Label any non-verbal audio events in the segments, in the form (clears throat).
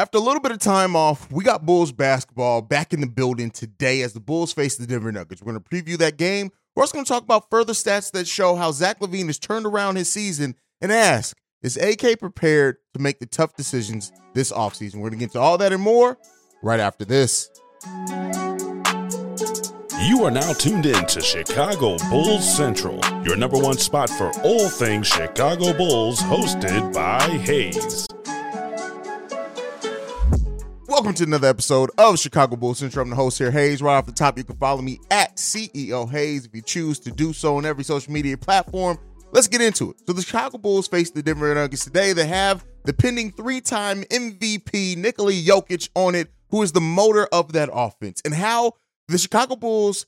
After a little bit of time off, we got Bulls basketball back in the building today as the Bulls face the Denver Nuggets. We're going to preview that game. We're also going to talk about further stats that show how Zach LaVine has turned around his season and ask, is AK prepared to make the tough decisions this offseason? We're going to get to all that and more right after this. You are now tuned in to Chicago Bulls Central, your number one spot for all things Chicago Bulls, hosted by Hayes. Welcome to another episode of Chicago Bulls Central. I'm the host here, Hayes. Right off the top, you can follow me at CEO Hayes if you choose to do so on every social media platform. Let's get into it. So the Chicago Bulls face the Denver Nuggets today. They have the pending three-time MVP Nikola Jokic on it, who is the motor of that offense, and how the Chicago Bulls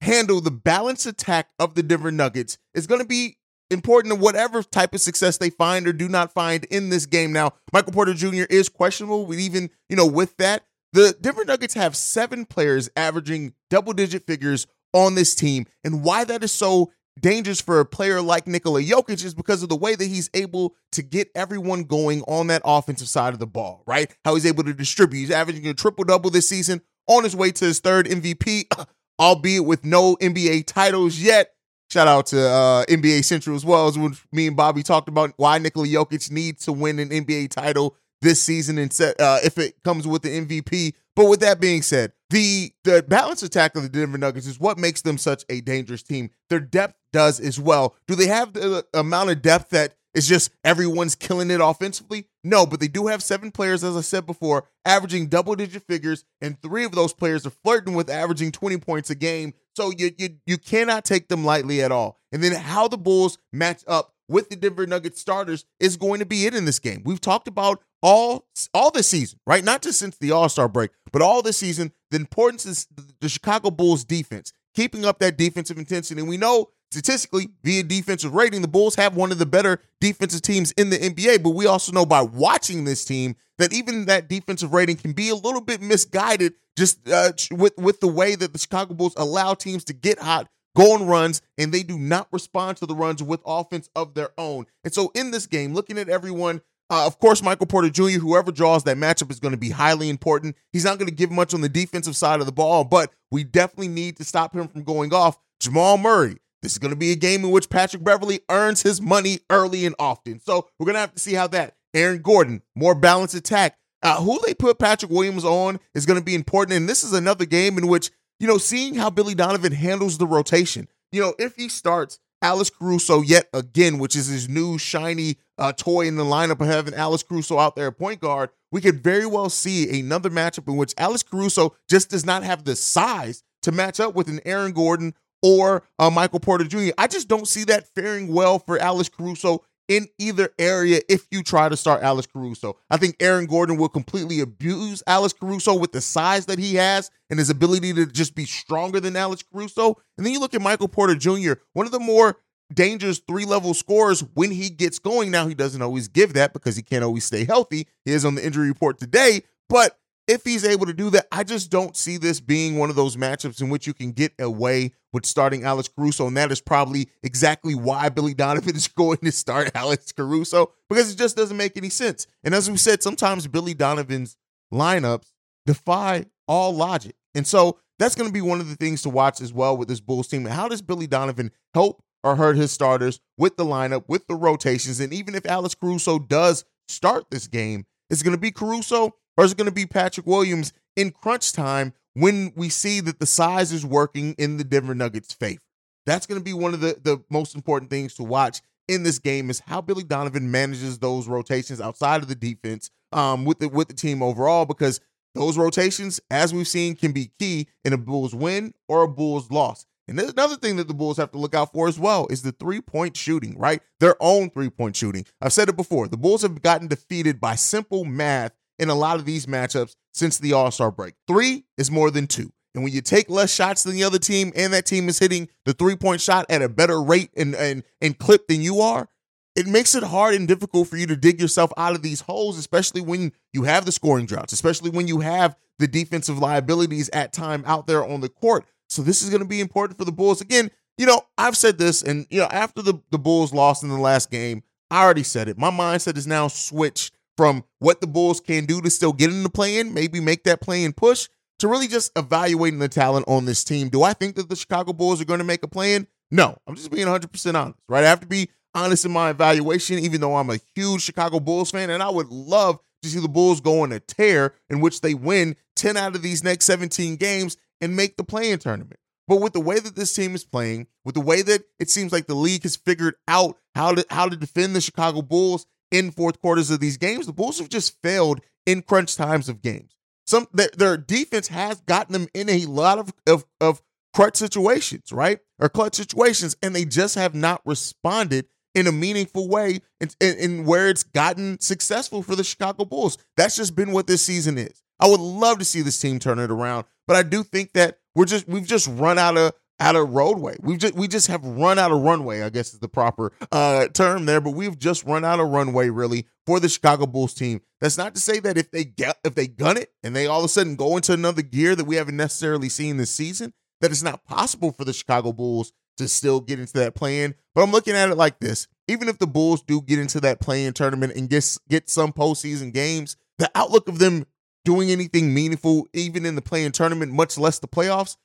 handle the balanced attack of the Denver Nuggets is going to be important to whatever type of success they find or do not find in this game. Now, Michael Porter Jr. is questionable, We even, you know, with that, the Denver Nuggets have seven players averaging double digit figures on this team. And why that is so dangerous for a player like Nikola Jokic is because of the way that he's able to get everyone going on that offensive side of the ball, right? How he's able to distribute. He's averaging a triple double this season on his way to his third MVP, (clears throat) albeit with no NBA titles yet. Shout out to uh, NBA Central as well as me and Bobby talked about why Nikola Jokic needs to win an NBA title this season and set, uh, if it comes with the MVP. But with that being said, the the balance attack of the Denver Nuggets is what makes them such a dangerous team. Their depth does as well. Do they have the amount of depth that is just everyone's killing it offensively? No, but they do have seven players, as I said before, averaging double digit figures, and three of those players are flirting with averaging 20 points a game. So you you you cannot take them lightly at all. And then how the Bulls match up with the Denver Nuggets starters is going to be it in this game. We've talked about all all this season, right? Not just since the All-Star break, but all this season, the importance is the Chicago Bulls defense, keeping up that defensive intensity. And we know statistically, via defensive rating, the Bulls have one of the better defensive teams in the NBA. But we also know by watching this team that even that defensive rating can be a little bit misguided just uh, with with the way that the Chicago Bulls allow teams to get hot, go on runs, and they do not respond to the runs with offense of their own. And so in this game, looking at everyone. Uh, of course, Michael Porter Jr., whoever draws that matchup is going to be highly important. He's not going to give much on the defensive side of the ball, but we definitely need to stop him from going off. Jamal Murray, this is going to be a game in which Patrick Beverley earns his money early and often. So we're going to have to see how that. Aaron Gordon, more balanced attack. Uh, who they put Patrick Williams on is going to be important. And this is another game in which, you know, seeing how Billy Donovan handles the rotation. You know, if he starts Alex Caruso yet again, which is his new shiny uh, toy in the lineup of having Alex Caruso out there at point guard, we could very well see another matchup in which Alex Caruso just does not have the size to match up with an Aaron Gordon or uh, Michael Porter Jr. I just don't see that faring well for Alex Caruso in either area if you try to start Alex Caruso. I think Aaron Gordon will completely abuse Alex Caruso with the size that he has and his ability to just be stronger than Alex Caruso. And then you look at Michael Porter Jr., one of the more dangerous three level scorers when he gets going. Now, he doesn't always give that because he can't always stay healthy. He is on the injury report today, but if he's able to do that, I just don't see this being one of those matchups in which you can get away with starting Alex Caruso. And that is probably exactly why Billy Donovan (laughs) is going to start Alex Caruso because it just doesn't make any sense. And as we said, sometimes Billy Donovan's lineups defy all logic. And so that's going to be one of the things to watch as well with this Bulls team. How does Billy Donovan help or hurt his starters with the lineup, with the rotations? And even if Alex Caruso does start this game, it's going to be Caruso or is it going to be Patrick Williams in crunch time when we see that the size is working in the Denver Nuggets' favor? That's going to be one of the, the most important things to watch in this game is how Billy Donovan manages those rotations outside of the defense um, with the with the team overall because those rotations, as we've seen, can be key in a Bulls win or a Bulls loss. And there's another thing that the Bulls have to look out for as well is the three point shooting, right? Their own three point shooting. I've said it before. The Bulls have gotten defeated by simple math in a lot of these matchups since the All Star break. Three is more than two. And when you take less shots than the other team and that team is hitting the three point shot at a better rate and, and, and clip than you are, it makes it hard and difficult for you to dig yourself out of these holes, especially when you have the scoring droughts, especially when you have the defensive liabilities at time out there on the court. So this is going to be important for the Bulls. Again, you know, I've said this, and you know, after the, the Bulls lost in the last game, I already said it. My mindset is now switched from what the Bulls can do to still get in the play in, maybe make that play in push, to really just evaluating the talent on this team. Do I think that the Chicago Bulls are going to make a plan? No, I'm just being 100% honest, right? I have to be honest in my evaluation, even though I'm a huge Chicago Bulls fan, and I would love to see the Bulls go on a tear in which they win 10 out of these next 17 games and make the play-in tournament. But with the way that this team is playing, with the way that it seems like the league has figured out how to how to defend the Chicago Bulls in fourth quarters of these games, the Bulls have just failed in crunch times of games some their, their defense has gotten them in a lot of, of of clutch situations, right? Or clutch situations, and they just have not responded in a meaningful way in, in, in, where it's gotten successful for the Chicago Bulls. That's just been what this season is. I would love to see this team turn it around, but I do think that we're just we've just run out of out of roadway. We've just we just have run out of runway, I guess is the proper uh, term there, but we've just run out of runway really for the Chicago Bulls team. That's not to say that if they get if they gun it and they all of a sudden go into another gear that we haven't necessarily seen this season, that it's not possible for the Chicago Bulls to still get into that plan. But I'm looking at it like this: even if the Bulls do get into that play-in tournament and get get some postseason games, the outlook of them doing anything meaningful, even in the play-in tournament, much less the playoffs,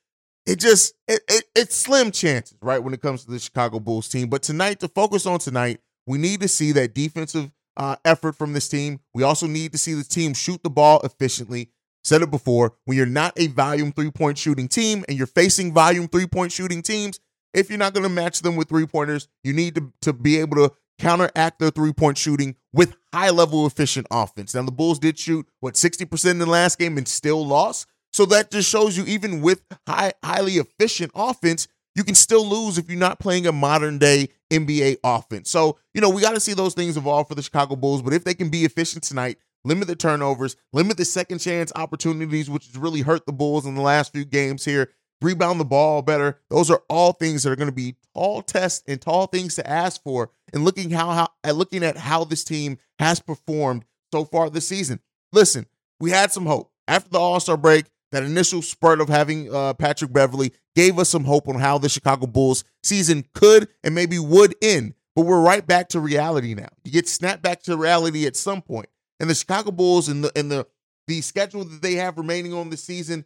it just it, it, it's slim chances, right, when it comes to the Chicago Bulls team. But tonight, to focus on tonight, we need to see that defensive uh, effort from this team. We also need to see the team shoot the ball efficiently. Said it before, when you're not a volume three point shooting team and you're facing volume three point shooting teams, if you're not going to match them with three pointers, you need to, to be able to counteract their three point shooting with high level efficient offense. Now, the Bulls did shoot, what, 60% in the last game and still lost. So that just shows you, even with high, highly efficient offense, you can still lose if you're not playing a modern day NBA offense. So, you know, we got to see those things evolve for the Chicago Bulls. But if they can be efficient tonight, limit the turnovers, limit the second chance opportunities, which has really hurt the Bulls in the last few games here, rebound the ball better. Those are all things that are going to be tall tests and tall things to ask for. And looking how, how at looking at how this team has performed so far this season. Listen, we had some hope after the All Star break that initial spurt of having uh, Patrick Beverley gave us some hope on how the Chicago Bulls season could and maybe would end. But we're right back to reality now. You get snapped back to reality at some point. And the Chicago Bulls and the and the the schedule that they have remaining on the season,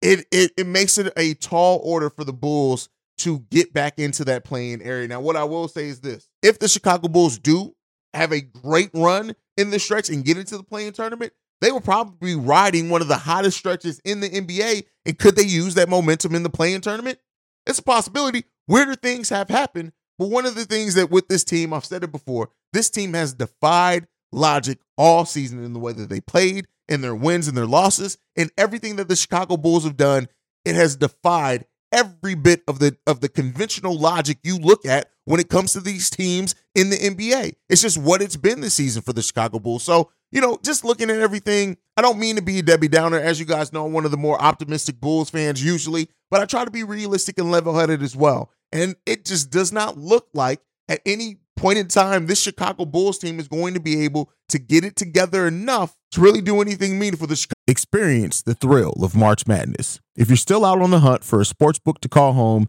it it it makes it a tall order for the Bulls to get back into that playing area. Now, what I will say is this: if the Chicago Bulls do have a great run in the stretch and get into the playing tournament, they were probably riding one of the hottest stretches in the NBA. And could they use that momentum in the play-in tournament? It's a possibility. Weirder things have happened. But one of the things that with this team, I've said it before, this team has defied logic all season in the way that they played, in their wins and their losses, and everything that the Chicago Bulls have done. It has defied every bit of the of the conventional logic you look at when it comes to these teams in the NBA. It's just what it's been this season for the Chicago Bulls. So, you know, just looking at everything, I don't mean to be a Debbie Downer. As you guys know, I'm one of the more optimistic Bulls fans usually, but I try to be realistic and level headed as well. And it just does not look like at any point in time this Chicago Bulls team is going to be able to get it together enough to really do anything meaningful. The Chicago- Experience the thrill of March Madness. If you're still out on the hunt for a sports book to call home,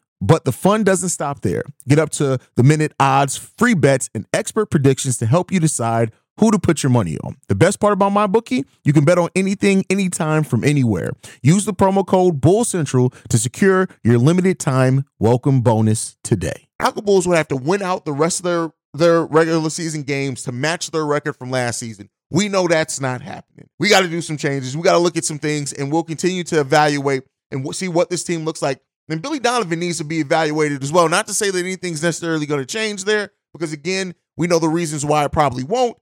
But the fun doesn't stop there. Get up to the minute odds, free bets, and expert predictions to help you decide who to put your money on. The best part about my bookie, you can bet on anything, anytime, from anywhere. Use the promo code Bull Central to secure your limited time welcome bonus today. Chicago Bulls would have to win out the rest of their their regular season games to match their record from last season. We know that's not happening. We got to do some changes. We got to look at some things, and we'll continue to evaluate and see what this team looks like. And Billy Donovan needs to be evaluated as well. Not to say that anything's necessarily going to change there, because again, we know the reasons why it probably won't.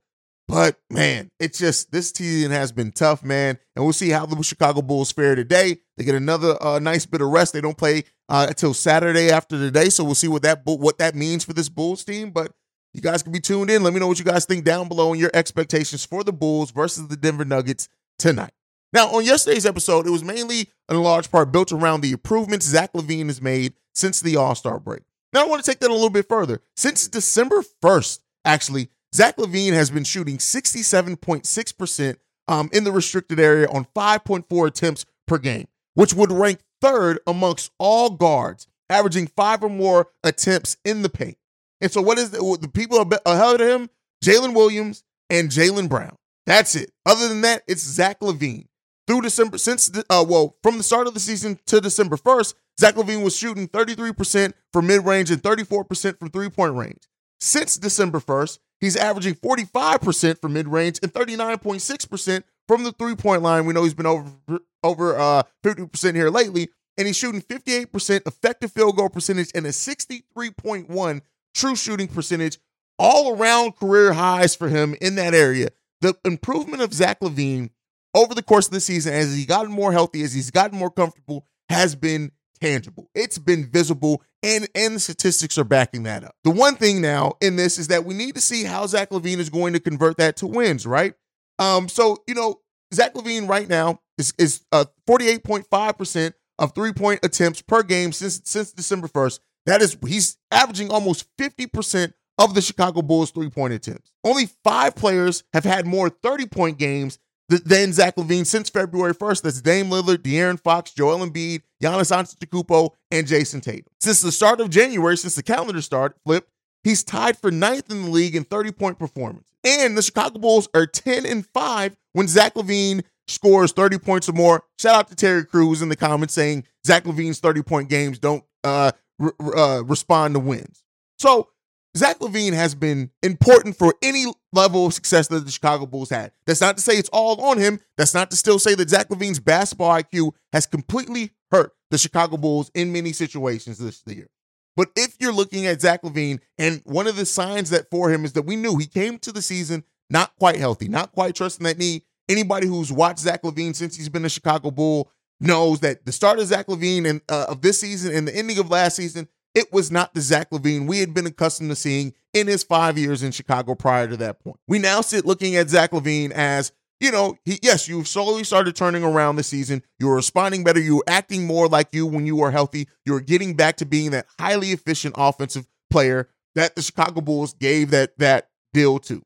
But man, it's just this season has been tough, man. And we'll see how the Chicago Bulls fare today. They get another uh, nice bit of rest. They don't play uh, until Saturday after today, so we'll see what that what that means for this Bulls team. But you guys can be tuned in. Let me know what you guys think down below and your expectations for the Bulls versus the Denver Nuggets tonight. Now, on yesterday's episode, it was mainly in large part built around the improvements Zach LaVine has made since the All Star break. Now, I want to take that a little bit further. Since December 1st, actually, Zach LaVine has been shooting 67.6% um, in the restricted area on 5.4 attempts per game, which would rank third amongst all guards, averaging five or more attempts in the paint. And so, what is the, the people ahead of him? Jalen Williams and Jaylen Brown. That's it. Other than that, it's Zach LaVine. Through December, since uh, well, from the start of the season to December 1st, Zach LaVine was shooting 33% from mid range and 34% from three point range. Since December 1st, He's averaging 45% from mid range and 39.6% from the three point line. We know he's been over over uh, 50% here lately, and he's shooting 58% effective field goal percentage and a 63.1 true shooting percentage, all around career highs for him in that area. The improvement of Zach LaVine over the course of the season, as he's gotten more healthy, as he's gotten more comfortable, has been tangible. It's been visible, and and the statistics are backing that up. The one thing now in this is that we need to see how Zach LaVine is going to convert that to wins, right? Um, so you know, Zach LaVine right now is is uh 48.5% of three-point attempts per game since since December 1st. That is he's averaging almost 50% of the Chicago Bulls three-point attempts. Only five players have had more 30-point games than Zach LaVine since February 1st. That's Dame Lillard, De'Aaron Fox, Joel Embiid, Giannis Antetokounmpo, and Jayson Tatum. Since the start of January, since the calendar start flipped, he's tied for ninth in the league in 30-point performance. And the Chicago Bulls are 10 and 5 when Zach LaVine scores 30 points or more. Shout out to Terry Crews in the comments saying Zach LaVine's 30-point games don't uh, uh, respond to wins. So Zach LaVine has been important for any level of success that the Chicago Bulls had. That's not to say it's all on him. That's not to still say that Zach LaVine's basketball IQ has completely hurt the Chicago Bulls in many situations this year. But if you're looking at Zach LaVine, and one of the signs that for him is that we knew he came to the season not quite healthy, not quite trusting that knee. Anybody who's watched Zach LaVine since he's been a Chicago Bull knows that the start of Zach LaVine and uh, of this season and the ending of last season it was not the Zach LaVine we had been accustomed to seeing in his five years in Chicago prior to that point. We now sit looking at Zach LaVine as, you know, he, yes, you've slowly started turning around the season. You're responding better. You're acting more like you when you were healthy. You're getting back to being that highly efficient offensive player that the Chicago Bulls gave that that deal to.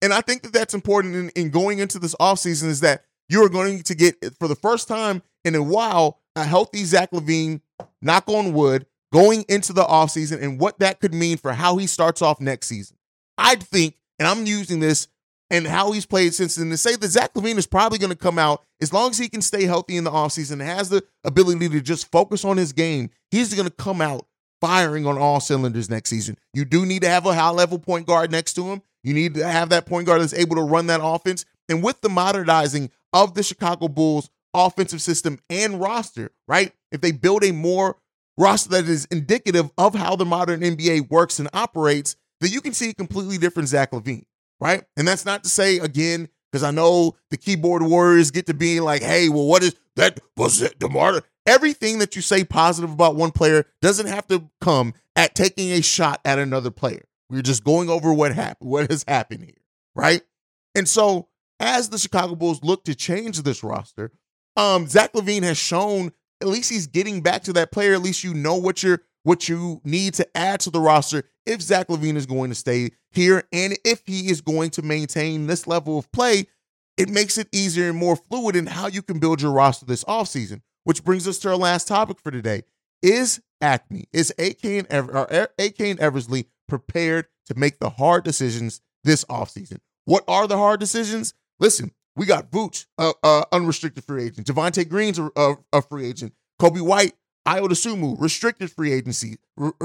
And I think that that's important in, in going into this offseason is that you are going to get, for the first time in a while, a healthy Zach LaVine, knock on wood, going into the offseason and what that could mean for how he starts off next season. I think, and I'm using this and how he's played since then to say that Zach LaVine is probably going to come out as long as he can stay healthy in the offseason and has the ability to just focus on his game. He's going to come out firing on all cylinders next season. You do need to have a high level point guard next to him. You need to have that point guard that's able to run that offense. And with the modernizing of the Chicago Bulls offensive system and roster, right? If they build a more roster that is indicative of how the modern NBA works and operates, then you can see a completely different Zach LaVine, right? And that's not to say, again, because I know the keyboard warriors get to being like, hey, well, what is that? Was it DeMar? Everything that you say positive about one player doesn't have to come at taking a shot at another player. We're just going over what happened, what has happened here, right? And so, as the Chicago Bulls look to change this roster, um, Zach LaVine has shown at least he's getting back to that player. At least you know what you're what you need to add to the roster if Zach LaVine is going to stay here and if he is going to maintain this level of play, it makes it easier and more fluid in how you can build your roster this offseason. Which brings us to our last topic for today. Is Acme, is AK and, Ever, AK and Eversley prepared to make the hard decisions this offseason? What are the hard decisions? Listen, we got Vooch, uh, uh, unrestricted free agent. Javonte Green's a, a, a, free agent. Coby White, Ayo Sumu, restricted free agency,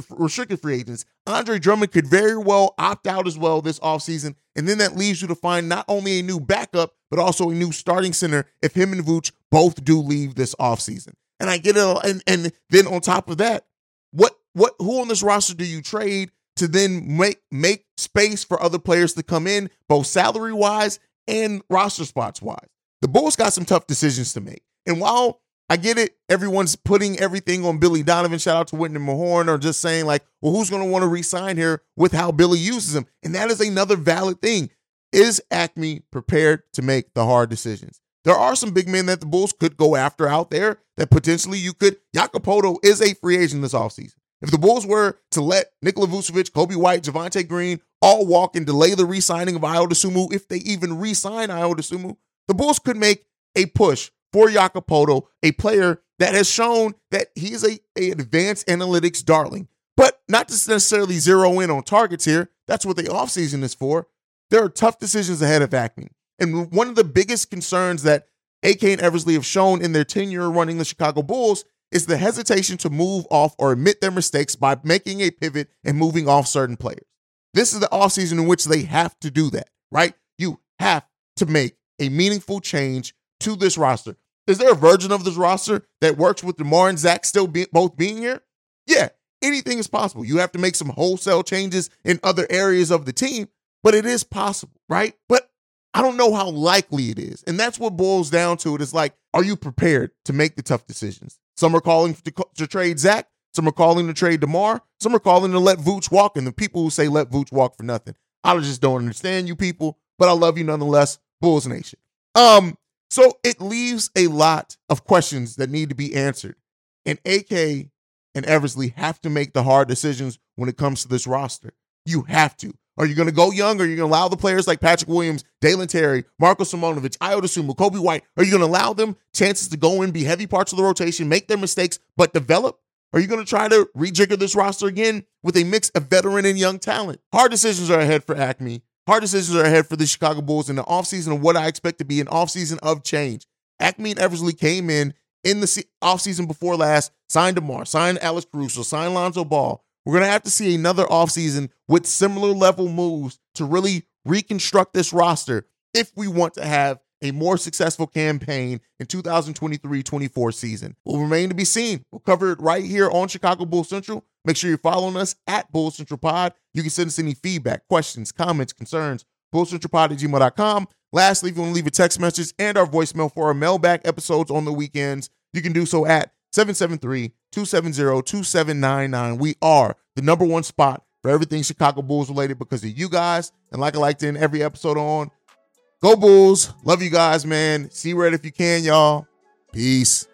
restricted free agents. Andre Drummond could very well opt out as well this offseason. And then that leaves you to find not only a new backup, but also a new starting center if him and Vooch both do leave this offseason. And I get it. And, and then on top of that, what what who on this roster do you trade to then make make space for other players to come in, both salary wise and roster spots wise? The Bulls got some tough decisions to make. And while I get it. Everyone's putting everything on Billy Donovan. Shout out to Whitney Mahorn, or just saying, like, well, who's going to want to resign here with how Billy uses him? And that is another valid thing. Is Acme prepared to make the hard decisions? There are some big men that the Bulls could go after out there that potentially you could. Jakob Poeltl is a free agent this offseason. If the Bulls were to let Nikola Vucevic, Coby White, Javonte Green all walk and delay the re-signing of Ayo Dosunmu, if they even re-sign Ayo Dosunmu, the Bulls could make a push for Jakob Poeltl, a player that has shown that he is a, a advanced analytics darling. But not to necessarily zero in on targets here. That's what the offseason is for. There are tough decisions ahead of Acme. And one of the biggest concerns that AK and Eversley have shown in their tenure running the Chicago Bulls is the hesitation to move off or admit their mistakes by making a pivot and moving off certain players. This is the offseason in which they have to do that, right? You have to make a meaningful change to this roster. Is there a version of this roster that works with DeMar and Zach still be, both being here? Yeah, anything is possible. You have to make some wholesale changes in other areas of the team, but it is possible, right? But I don't know how likely it is. And that's what boils down to it. It's like, are you prepared to make the tough decisions? Some are calling to, to trade Zach. Some are calling to trade DeMar. Some are calling to let Vooch walk. And the people who say let Vooch walk for nothing, I just don't understand you people, but I love you nonetheless. Bulls Nation. Um, so it leaves a lot of questions that need to be answered. And AK and Eversley have to make the hard decisions when it comes to this roster. You have to. Are you going to go young? Or are you going to allow the players like Patrick Williams, Dalen Terry, Marko Simonovic, Ayo Dosunmu, Coby White, are you going to allow them chances to go in, be heavy parts of the rotation, make their mistakes, but develop? Are you going to try to rejigger this roster again with a mix of veteran and young talent? Hard decisions are ahead for Acme. Hard decisions are ahead for the Chicago Bulls in the offseason of what I expect to be an offseason of change. Acme and Eversley came in in the offseason before last, signed DeMar, signed Alex Caruso, signed Lonzo Ball. We're going to have to see another offseason with similar level moves to really reconstruct this roster if we want to have a more successful campaign in 2023-24 season. Will remain to be seen. We'll cover it right here on Chicago Bull Central. Make sure you're following us at Bull Central Pod. You can send us any feedback, questions, comments, concerns, bullcentralpod at gmail.com. Lastly, if you want to leave a text message and our voicemail for our mailbag episodes on the weekends, you can do so at 773-270-2799. We are the number one spot for everything Chicago Bulls related because of you guys. And like I like to every episode on, go Bulls. Love you guys, man. See red if you can, y'all. Peace.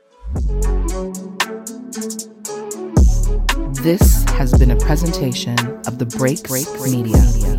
This has been a presentation of the Break Break Media.